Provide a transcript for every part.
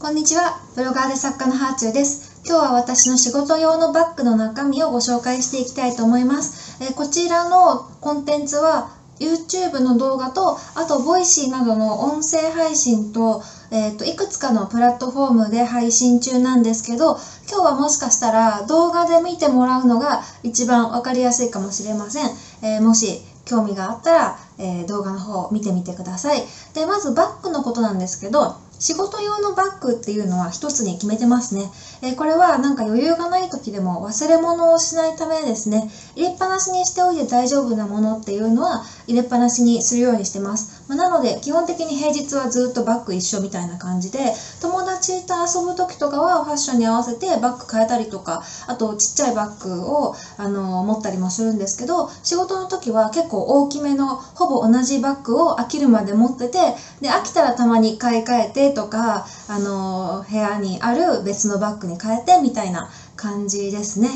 こんにちは、ブロガーで作家のハーチューです。今日は私の仕事用のバッグの中身をご紹介していきたいと思います。えこちらのコンテンツは YouTube の動画と、あと voicy などの音声配信と、えーといくつかのプラットフォームで配信中なんですけど、今日はもしかしたら動画で見てもらうのが一番わかりやすいかもしれません。えーもし興味があったら、え動画の方を見てみてください。で、まずバッグのことなんですけど、仕事用のバッグっていうのは一つに決めてますね。えーこれはなんか余裕がない時でも忘れ物をしないためですね。入れっぱなしにしておいて大丈夫なものっていうのは入れっぱなしにするようにしてます。まあなので基本的に平日はずっとバッグ一緒みたいな感じで、友達と遊ぶ時とかはファッションに合わせてバッグ変えたりとか、あとちっちゃいバッグをあの持ったりもするんですけど、仕事の時は結構大きめのほぼ同じバッグを飽きるまで持ってて、で飽きたらたまに買い替えてとか、あの部屋にある別のバッグに変えてみたいな感じですね。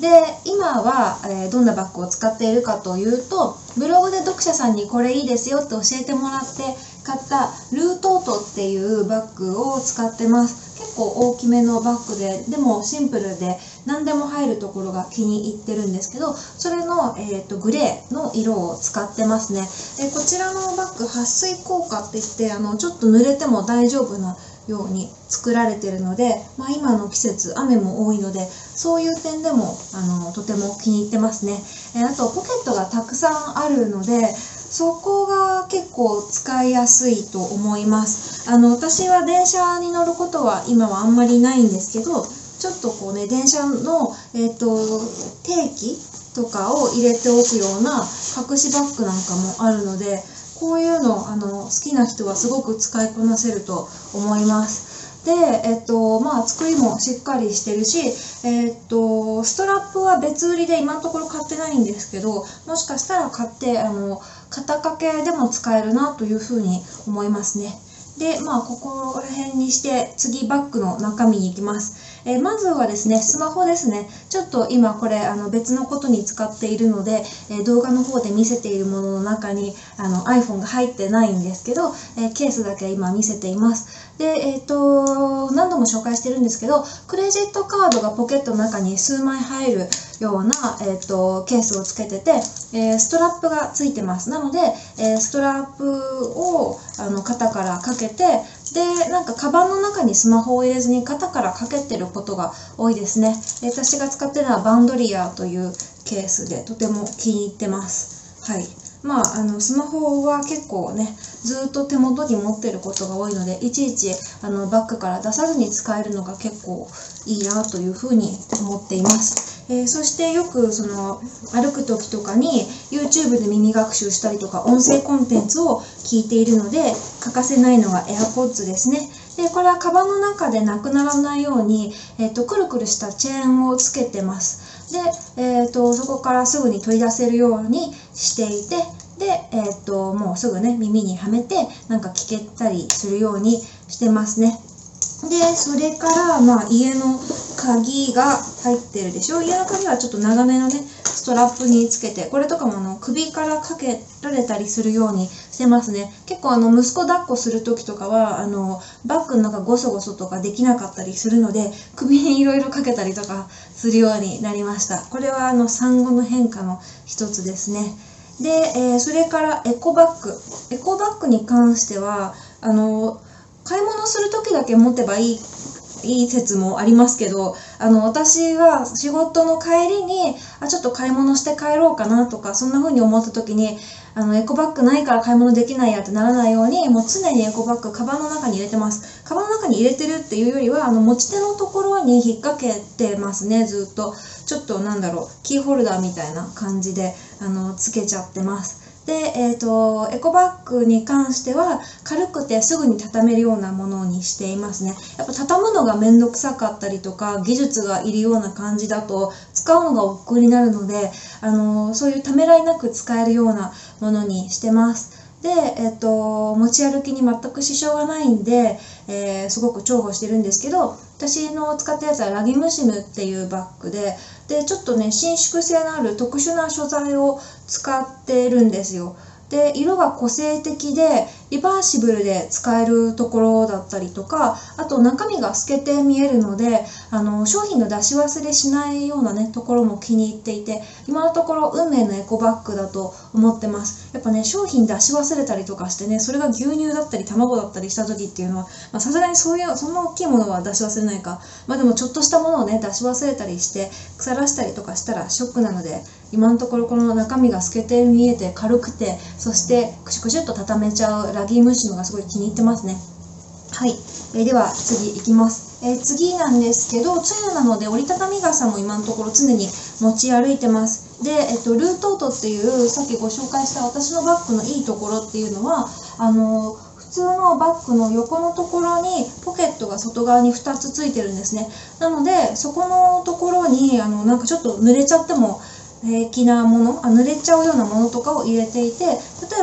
で今は、えーどんなバッグを使っているかというとブログで読者さんにこれいいですよって教えてもらって買ったルートートっていうバッグを使ってます結構大きめのバッグででもシンプルで何でも入るところが気に入ってるんですけどそれの、えー、とグレーの色を使ってますねでこちらのバッグ撥水効果って言ってあのちょっと濡れても大丈夫なように作られてるので、まあ、今の季節雨も多いのでそういう点でもあのとても気に入ってますね、えーあとポケットがたくさんあるのでそこが結構使いやすいと思います。あの私は電車に乗ることは今はあんまりないんですけどちょっとこうね電車の、えー、と定期とかを入れておくような隠しバッグなんかもあるのでこういうのあの好きな人はすごく使いこなせると思います。で、えっと、まあ、作りもしっかりしてるし、えっと、ストラップは別売りで今のところ買ってないんですけど、もしかしたら買って、あの、肩掛けでも使えるなというふうに思いますね。で、まあ、ここら辺にして、次バッグの中身に行きます。えーまずはですね、スマホですね。ちょっと今これあの別のことに使っているので、え動画の方で見せているものの中にあの iPhone が入ってないんですけど、えケースだけ今見せています。で、えっ、と、何度も紹介してるんですけど、クレジットカードがポケットの中に数枚入るような、えっ、と、ケースをつけてて、えストラップがついてます。なので、えストラップをあの肩からかけて、で、なんかカバンの中にスマホを入れずに肩からかけてることが多いですね。で私が使ってるのはバンドリアというケースでとても気に入ってます。はい。まあ、あのスマホは結構ねずっと手元に持ってることが多いのでいちいちあのバッグから出さずに使えるのが結構いいなというふうに思っています。えーそしてよくその歩く時とかに YouTube で耳学習したりとか音声コンテンツを聞いているので欠かせないのが AirPods ですね。でこれはカバンの中でなくならないように、えっとくるくるしたチェーンをつけてます。で、えっとそこからすぐに取り出せるようにしていてで、えっともうすぐね耳にはめてなんか聞けたりするようにしてますね。で、それから、まあ、家の鍵が入ってるでしょ？家の鍵はちょっと長めのね、ストラップにつけて、これとかもあの首からかけられたりするようにしてますね。結構あの、息子抱っこするときとかは、あの、バッグの中ゴソゴソとかできなかったりするので、首にいろいろかけたりとかするようになりました。これはあの、産後の変化の一つですね。で、えーそれからエコバッグ。エコバッグに関しては、あの、買い物する時だけ持てばいいいい説もありますけどあの私は仕事の帰りにあちょっと買い物して帰ろうかなとかそんな風に思った時にあのエコバッグないから買い物できないやってならないようにもう常にエコバッグカバンの中に入れてます。カバンの中に入れてるっていうよりはあの持ち手のところに引っ掛けてますねずっと。ちょっとなんだろうキーホルダーみたいな感じであのつけちゃってます。で、えー、とエコバッグに関しては軽くてすぐに畳めるようなものにしていますね。やっぱ畳むのがめんどくさかったりとか技術がいるような感じだと使うのが億劫になるので、あのそういうためらいなく使えるようなものにしてます。で、えっと持ち歩きに全く支障がないんで、えーすごく重宝してるんですけど私の使ったやつはラギムシムっていうバッグででちょっとね伸縮性のある特殊な素材を使ってるんですよ。で色が個性的で、リバーシブルで使えるところだったりとかあと中身が透けて見えるのであの商品の出し忘れしないようなねところも気に入っていて今のところ運命のエコバッグだと思ってます。やっぱね商品出し忘れたりとかしてねそれが牛乳だったり卵だったりした時っていうのはさすがにそういうそんな大きいものは出し忘れないか。まあでもちょっとしたものをね出し忘れたりして腐らしたりとかしたらショックなので今のところこの中身が透けて見えて軽くてそしてクシュクシュっと畳めちゃうラギームシュのがすごい気に入ってますねはい、えー、では次いきますえー、次なんですけど、梅雨なので折りたたみ傘も今のところ常に持ち歩いてます。で、えっと、ルートートっていうさっきご紹介した私のバッグのいいところっていうのは、あの普通のバッグの横のところにポケットが外側に2つついてるんですね。なので、そこのところに、あの、なんかちょっと濡れちゃっても、平気なものあ濡れちゃうようなものとかを入れていて例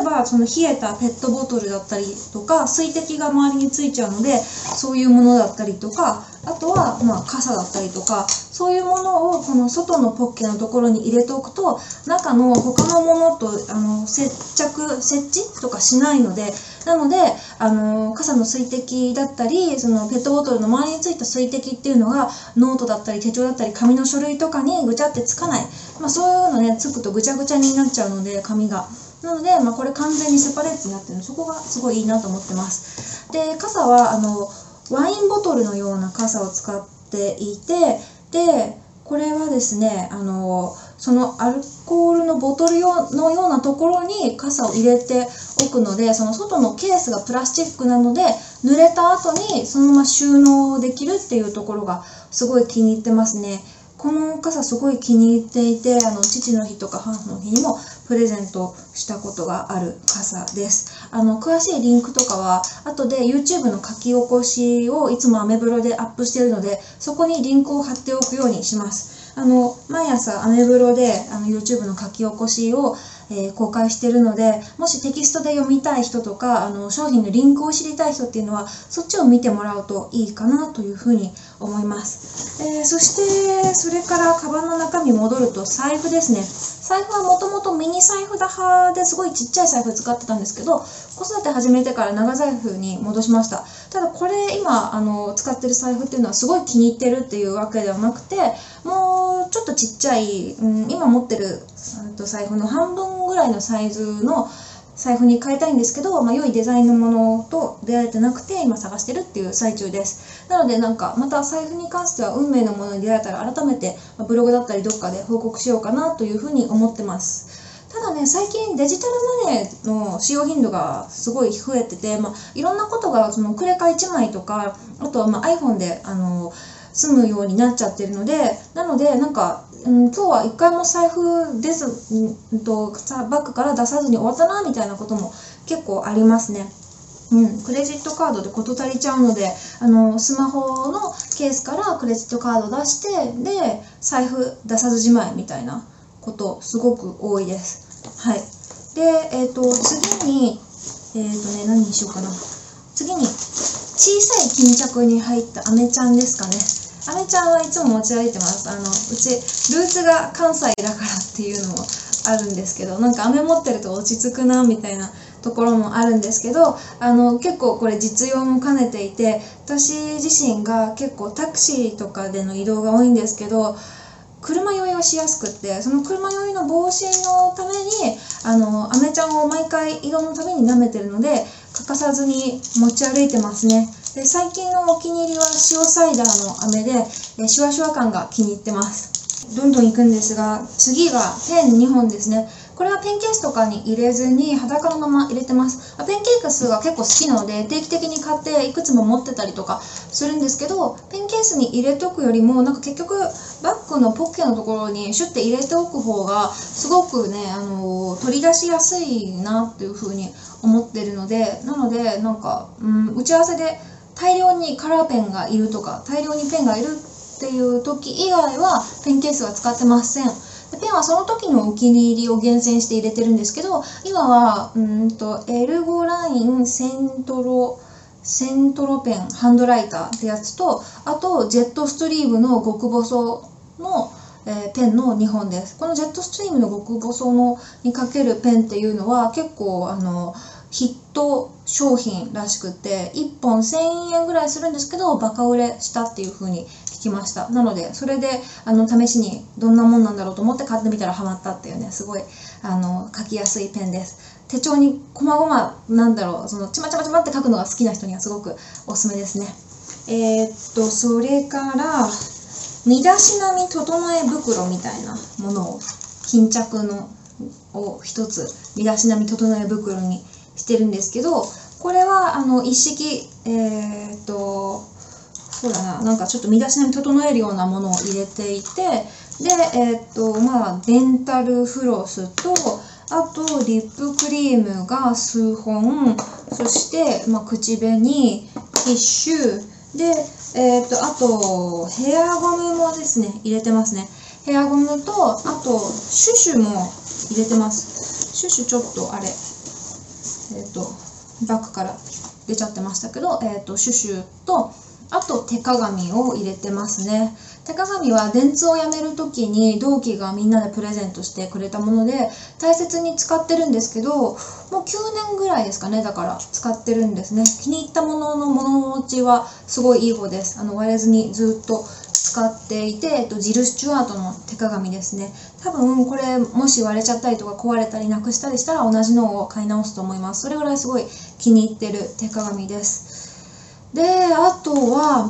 えばその冷えたペットボトルだったりとか水滴が周りについちゃうのでそういうものだったりとかあとはまあ傘だったりとかそういうものをこの外のポッケのところに入れておくと中の他のものとあの接着設置とかしないのでなのであの傘の水滴だったりそのペットボトルの周りについた水滴っていうのがノートだったり手帳だったり紙の書類とかにぐちゃってつかない、まあ、そういうのねつくとぐちゃぐちゃになっちゃうので紙が。なので、まあ、これ完全にセパレートになってるのそこがすごいいいなと思ってます。で傘はあのワインボトルのような傘を使っていてでこれはですねあのそのアルコールのボトル用のようなところに傘を入れておくのでその外のケースがプラスチックなので濡れた後にそのまま収納できるっていうところがすごい気に入ってますね。この傘すごい気に入っていてあの父の日とか母の日にもプレゼントしたことがある傘です。あの詳しいリンクとかは後で YouTube の書き起こしをいつもアメブロでアップしているのでそこにリンクを貼っておくようにします。あの毎朝アメブロであの YouTube の書き起こしをえー、公開してるのでもしテキストで読みたい人とかあの商品のリンクを知りたい人っていうのはそっちを見てもらうといいかなというふうに思います、えー、そしてそれからカバンの中身戻ると財布ですね。財布はもともとミニ財布だ派ですごいちっちゃい財布使ってたんですけど子育て始めてから長財布に戻しました。ただこれ今あの使ってる財布っていうのはすごい気に入ってるっていうわけではなくてもうちょっとちっちゃい、うん、今持ってると財布の半分ぐらいのサイズの財布に変えたいんですけど、まあ、良いデザインのものと出会えてなくて今探してるっていう最中です。なのでなんかまた財布に関しては運命のものに出会えたら改めてブログだったりどっかで報告しようかなというふうに思ってます。ただね最近デジタルマネーの使用頻度がすごい増えてて、まあ、いろんなことがそのクレカ1枚とかあとはま iPhone であの済むようになっちゃってるのでなのでなんかうん、今日は一回も財布です、うん、とバッグから出さずに終わったなみたいなことも結構ありますね。うん、クレジットカードで事足りちゃうのであのスマホのケースからクレジットカード出してで財布出さずじまいみたいなことすごく多いです。はい、で、えーと、次に、えーとね、何にしようかな次に小さい巾着に入ったアメちゃんですかね。あめちゃんはいつも持ち歩いてますあのうちルーツが関西だからっていうのもあるんですけどなんか飴持ってると落ち着くなみたいなところもあるんですけどあの結構これ実用も兼ねていて私自身が結構タクシーとかでの移動が多いんですけど車酔いをしやすくってその車酔いの防止のためにあのアメちゃんを毎回移動のために舐めてるので欠かさずに持ち歩いてますね。で最近のお気に入りは塩サイダーの飴で、えシュワシュワ感が気に入ってます。どんどん行くんですが、次がペン2本ですね。これはペンケースとかに入れずに裸のまま入れてます。ペンケースが結構好きなので定期的に買っていくつも持ってたりとかするんですけど、ペンケースに入れておくよりもなんか結局バッグのポッケのところにシュッて入れておく方がすごくね、あの取り出しやすいなっていう風に思ってるので、なのでなんか、うん、打ち合わせで大量にカラーペンがいるとか大量にペンがいるっていう時以外はペンケースは使ってません。でペンはその時のお気に入りを厳選して入れてるんですけど今はうんとエルゴラインセントロセントロペンハンドライターってやつとあとジェットストリームの極細の、えー、ペンの2本です。このジェットストリームの極細のにかけるペンっていうのは結構あの筆ト商品らしくて1本1000円ぐらいするんですけどバカ売れしたっていう風に聞きました。なのでそれであの試しにどんなもんなんだろうと思って買ってみたらハマったっていうねすごいあの書きやすいペンです。手帳にこまごまなんだろうそのちまちまちまって書くのが好きな人にはすごくおすすめですね。えー、っとそれから身だしなみ整え袋みたいなものを巾着のを一つ身だしなみ整え袋にしてるんですけどこれはあの一式えー、っとそうだななんかちょっと身だしなみ整えるようなものを入れていてでえー、っとまあデンタルフロスとあとリップクリームが数本そして、まあ、口紅ティッシュでえー、っとあとヘアゴムもですね入れてますね。ヘアゴムとあとシュシュも入れてます。シュシュちょっとあれ。えっ、ー、とバッグから出ちゃってましたけど、えっ、ー、とシュシュとあと手鏡を入れてますね。手鏡は電通を辞める時に同期がみんなでプレゼントしてくれたもので大切に使ってるんですけどもう9年ぐらいですかねだから使ってるんですね。気に入ったものの物持ちはすごいいい方です。あの割れずにずっと使っていて、えっと、ジル・スチュワートの手鏡ですね。多分これもし割れちゃったりとか壊れたりなくしたりしたら同じのを買い直すと思います。それぐらいすごい気に入ってる手鏡です。であとは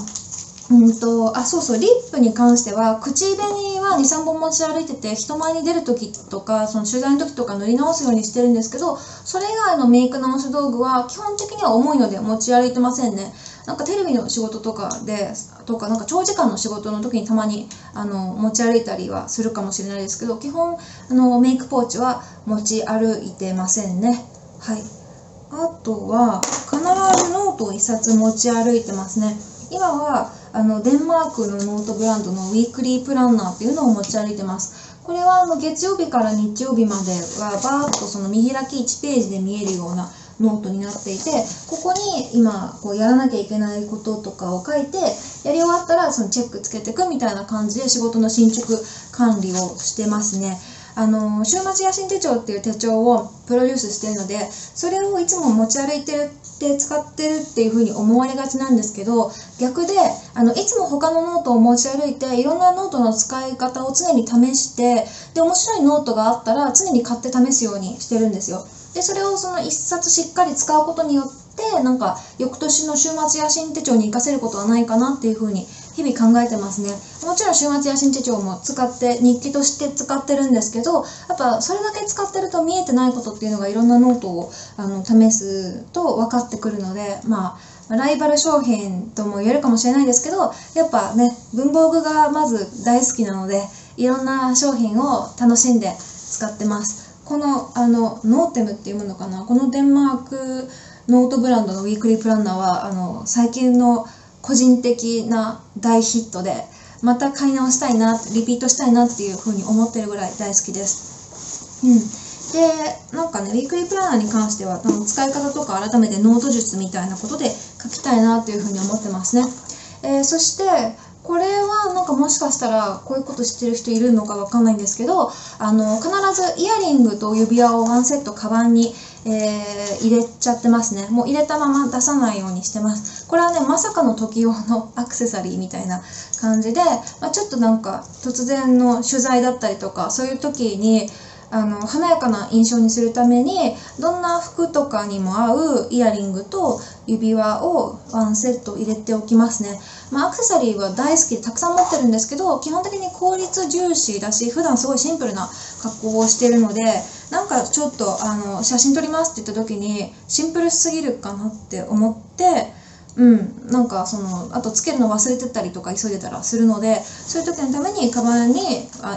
うんとあそうそうリップに関しては口紅は23本持ち歩いてて人前に出る時とかその取材の時とか塗り直すようにしてるんですけどそれ以外のメイク直し道具は基本的には重いので持ち歩いてませんね。なんかテレビの仕事とかでとかなんか長時間の仕事の時にたまにあの持ち歩いたりはするかもしれないですけど基本あのメイクポーチは持ち歩いてませんね。はい。あとは必ずノートを1冊持ち歩いてますね。今はあのデンマークのノートブランドのウィークリープランナーっていうのを持ち歩いてますこれはあの月曜日から日曜日まではバーッとその見開き1ページで見えるようなノートになっていてここに今こうやらなきゃいけないこととかを書いてやり終わったらそのチェックつけていくみたいな感じで仕事の進捗管理をしてますね。あの週末野心手帳っていう手帳をプロデュースしてるのでそれをいつも持ち歩いてるって使ってるっていう風に思われがちなんですけど逆であのいつも他のノートを持ち歩いていろんなノートの使い方を常に試してで面白いノートがあったら常に買って試すようにしてるんですよ。でそれをその1冊しっかり使うことによってなんか翌年の週末野心手帳に活かせることはないかなっていうふうに日々考えてますね。もちろん週末野心手帳も使って日記として使ってるんですけどやっぱそれだけ使ってると見えてないことっていうのがいろんなノートをあの試すと分かってくるのでまあライバル商品とも言えるかもしれないですけどやっぱね文房具がまず大好きなのでいろんな商品を楽しんで使ってます。このあの notem っていうものかな？このデンマークノートブランドのウィークリープランナーはあの最近の個人的な大ヒットでまた買い直したいなリピートしたいなっていうふうに思ってるぐらい大好きです。うんでなんかねウィークリープランナーに関しては使い方とか改めてノート術みたいなことで書きたいなというふうに思ってますね。えー、そしてこれはなんかもしかしたらこういうこと知ってる人いるのかわかんないんですけどあの必ずイヤリングと指輪をワンセットカバンに、えー、入れちゃってますね。もう入れたまま出さないようにしてます。これはねまさかの時用のアクセサリーみたいな感じで、まあ、ちょっとなんか突然の取材だったりとかそういう時にあの華やかな印象にするためにどんな服とかにも合うイヤリングと指輪をワンセット入れておきますね、まあ、アクセサリーは大好きでたくさん持ってるんですけど基本的に効率重視だし普段すごいシンプルな格好をしてるのでなんかちょっとあの写真撮りますって言った時にシンプルすぎるかなって思ってうん、なんかそのあとつけるの忘れてたりとか急いでたらするのでそういう時のためにカバンに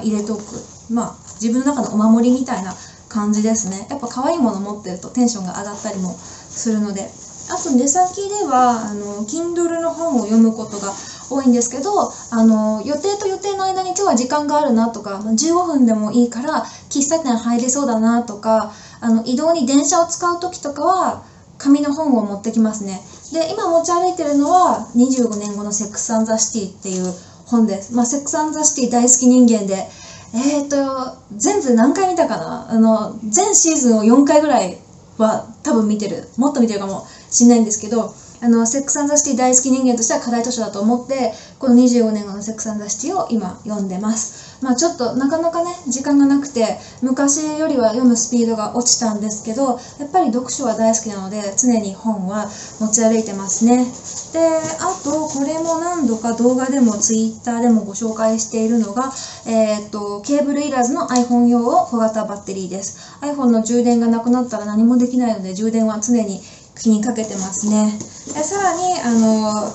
入れておく。まあ自分の中のお守りみたいな感じですね。やっぱ可愛いもの持ってるとテンションが上がったりもするので。あと出先ではあの Kindle の本を読むことが多いんですけどあの予定と予定の間に今日は時間があるなとか15分でもいいから喫茶店入れそうだなとかあの移動に電車を使う時とかは紙の本を持ってきますね。で今持ち歩いてるのは25年後のセックス・アン・ザ・シティっていう本です、まあ、セックス・アン・ザ・シティ大好き人間でえっ、ー、と全部何回見たかな？あの全シーズンを4回ぐらいは多分見てる。もっと見てるかもしんないんですけどあのセックス・ザ・シティ大好き人間としては課題図書だと思ってこの25年後のセックス・ザ・シティを今読んでます。まあちょっとなかなかね時間がなくて昔よりは読むスピードが落ちたんですけどやっぱり読書は大好きなので常に本は持ち歩いてますね。であとこれも何度か動画でも Twitter でもご紹介しているのが、えー、っとケーブルいらずの iPhone 用を小型バッテリーです。iPhone の充電がなくなったら何もできないので充電は常に気にかけてますね。でさらにあの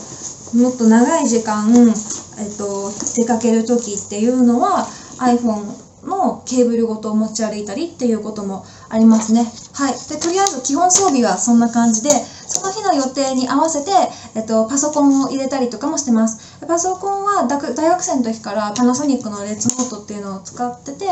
もっと長い時間、えっと、出かける時っていうのは iPhone のケーブルごと持ち歩いたりっていうこともありますね。はい。で、とりあえず基本装備はそんな感じで、その日の予定に合わせて、えっと、パソコンを入れたりとかもしてます。パソコンは大学生の時からパナソニックのレッツノートっていうのを使ってて、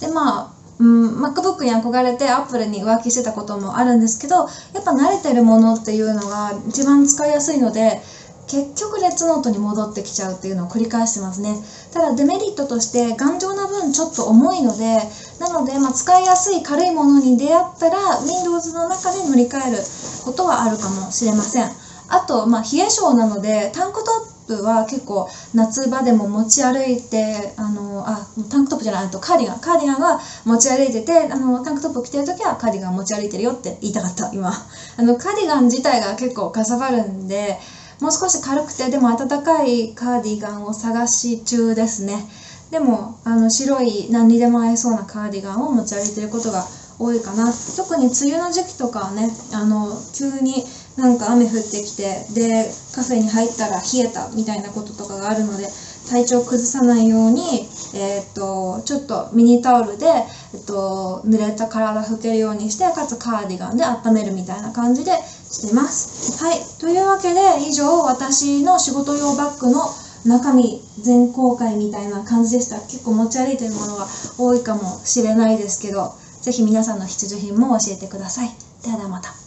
で、まあ、うん、MacBook に憧れて Apple に浮気してたこともあるんですけど、やっぱ慣れてるものっていうのが一番使いやすいので、結局レッツノートに戻ってきちゃうっていうのを繰り返してますね。ただデメリットとして頑丈な分ちょっと重いのでなので、まあ、使いやすい軽いものに出会ったら Windows の中で乗り換えることはあるかもしれません。あと、まあ、冷え性なのでタンクトップは結構夏場でも持ち歩いてあのあタンクトップじゃないとカーディガンカーディガンは持ち歩いててあのタンクトップ着てる時はカーディガン持ち歩いてるよって言いたかった今。あのカーディガン自体が結構かさばるんでもう少し軽くてでも暖かいカーディガンを探し中ですね。でもあの白い何にでも合いそうなカーディガンを持ち歩いてることが多いかな。特に梅雨の時期とかはねあの急になんか雨降ってきてでカフェに入ったら冷えたみたいなこととかがあるので体調崩さないように、えー、っとちょっとミニタオルで、えっと、濡れた体拭けるようにしてかつカーディガンで温めるみたいな感じでしてます。はい。というわけで以上私の仕事用バッグの中身全公開みたいな感じでした。結構持ち歩いてるものが多いかもしれないですけど、ぜひ皆さんの必需品も教えてください。ではではまた。